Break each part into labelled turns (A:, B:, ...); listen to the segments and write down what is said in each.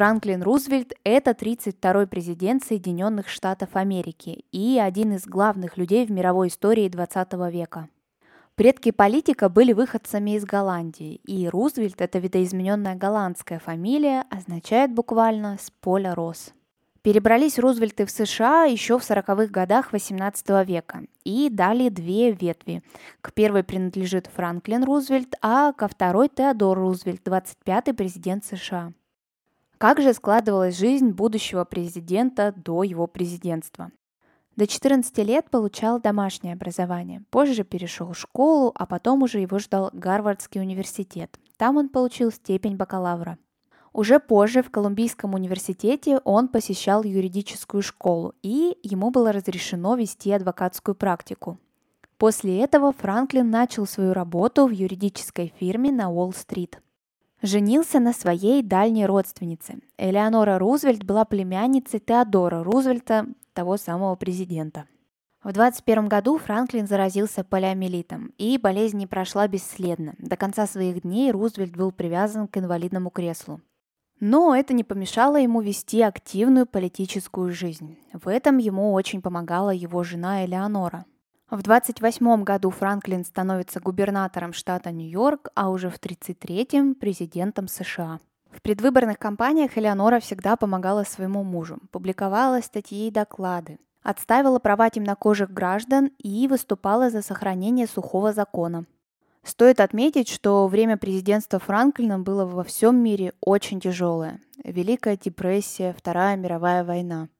A: Франклин Рузвельт – это 32-й президент Соединенных Штатов Америки и один из главных людей в мировой истории 20 века. Предки политика были выходцами из Голландии, и Рузвельт – это видоизмененная голландская фамилия, означает буквально «с поля рос». Перебрались Рузвельты в США еще в 40-х годах 18 века и дали две ветви. К первой принадлежит Франклин Рузвельт, а ко второй Теодор Рузвельт, 25-й президент США. Как же складывалась жизнь будущего президента до его президентства? До 14 лет получал домашнее образование, позже перешел в школу, а потом уже его ждал Гарвардский университет. Там он получил степень бакалавра. Уже позже в Колумбийском университете он посещал юридическую школу, и ему было разрешено вести адвокатскую практику. После этого Франклин начал свою работу в юридической фирме на Уолл-стрит – Женился на своей дальней родственнице. Элеонора Рузвельт была племянницей Теодора Рузвельта, того самого президента. В 21 году Франклин заразился полиомиелитом, и болезнь не прошла бесследно. До конца своих дней Рузвельт был привязан к инвалидному креслу. Но это не помешало ему вести активную политическую жизнь. В этом ему очень помогала его жена Элеонора. В 28 году Франклин становится губернатором штата Нью-Йорк, а уже в 33-м президентом США. В предвыборных кампаниях Элеонора всегда помогала своему мужу, публиковала статьи и доклады, отстаивала права темнокожих граждан и выступала за сохранение сухого закона. Стоит отметить, что время президентства Франклина было во всем мире очень тяжелое. Великая депрессия, Вторая мировая война –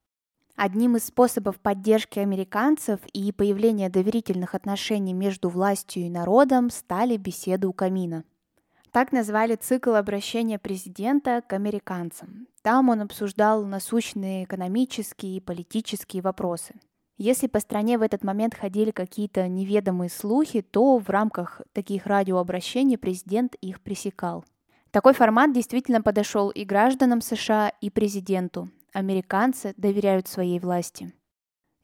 A: Одним из способов поддержки американцев и появления доверительных отношений между властью и народом стали беседы у камина. Так назвали цикл обращения президента к американцам. Там он обсуждал насущные экономические и политические вопросы. Если по стране в этот момент ходили какие-то неведомые слухи, то в рамках таких радиообращений президент их пресекал. Такой формат действительно подошел и гражданам США, и президенту американцы доверяют своей власти.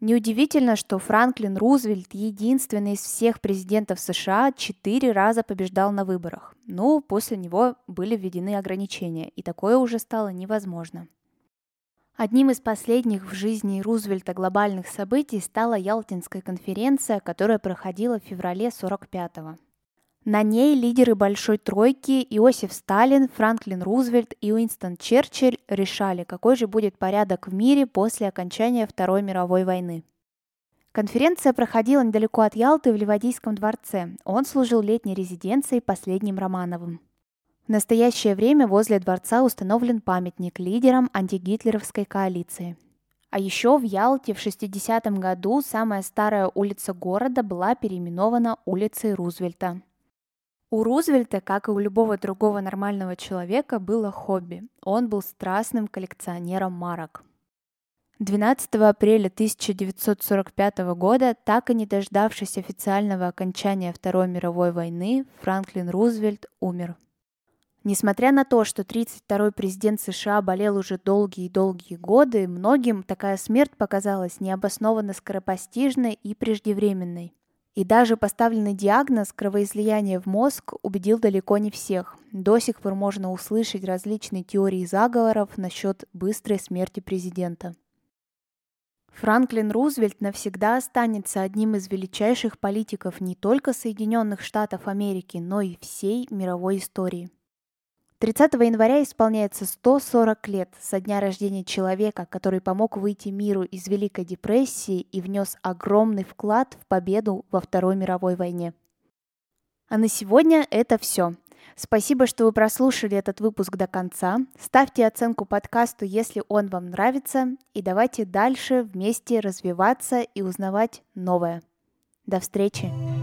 A: Неудивительно, что Франклин Рузвельт, единственный из всех президентов США, четыре раза побеждал на выборах. Но после него были введены ограничения, и такое уже стало невозможно. Одним из последних в жизни Рузвельта глобальных событий стала Ялтинская конференция, которая проходила в феврале 45-го. На ней лидеры Большой Тройки Иосиф Сталин, Франклин Рузвельт и Уинстон Черчилль решали, какой же будет порядок в мире после окончания Второй мировой войны. Конференция проходила недалеко от Ялты в Ливадийском дворце. Он служил летней резиденцией последним Романовым. В настоящее время возле дворца установлен памятник лидерам антигитлеровской коалиции. А еще в Ялте в 60-м году самая старая улица города была переименована улицей Рузвельта. У Рузвельта, как и у любого другого нормального человека, было хобби. Он был страстным коллекционером марок. 12 апреля 1945 года, так и не дождавшись официального окончания Второй мировой войны, Франклин Рузвельт умер. Несмотря на то, что 32-й президент США болел уже долгие-долгие годы, многим такая смерть показалась необоснованно скоропостижной и преждевременной. И даже поставленный диагноз кровоизлияния в мозг убедил далеко не всех. До сих пор можно услышать различные теории заговоров насчет быстрой смерти президента. Франклин Рузвельт навсегда останется одним из величайших политиков не только Соединенных Штатов Америки, но и всей мировой истории. 30 января исполняется 140 лет со дня рождения человека, который помог выйти миру из Великой депрессии и внес огромный вклад в победу во Второй мировой войне. А на сегодня это все. Спасибо, что вы прослушали этот выпуск до конца. Ставьте оценку подкасту, если он вам нравится, и давайте дальше вместе развиваться и узнавать новое. До встречи!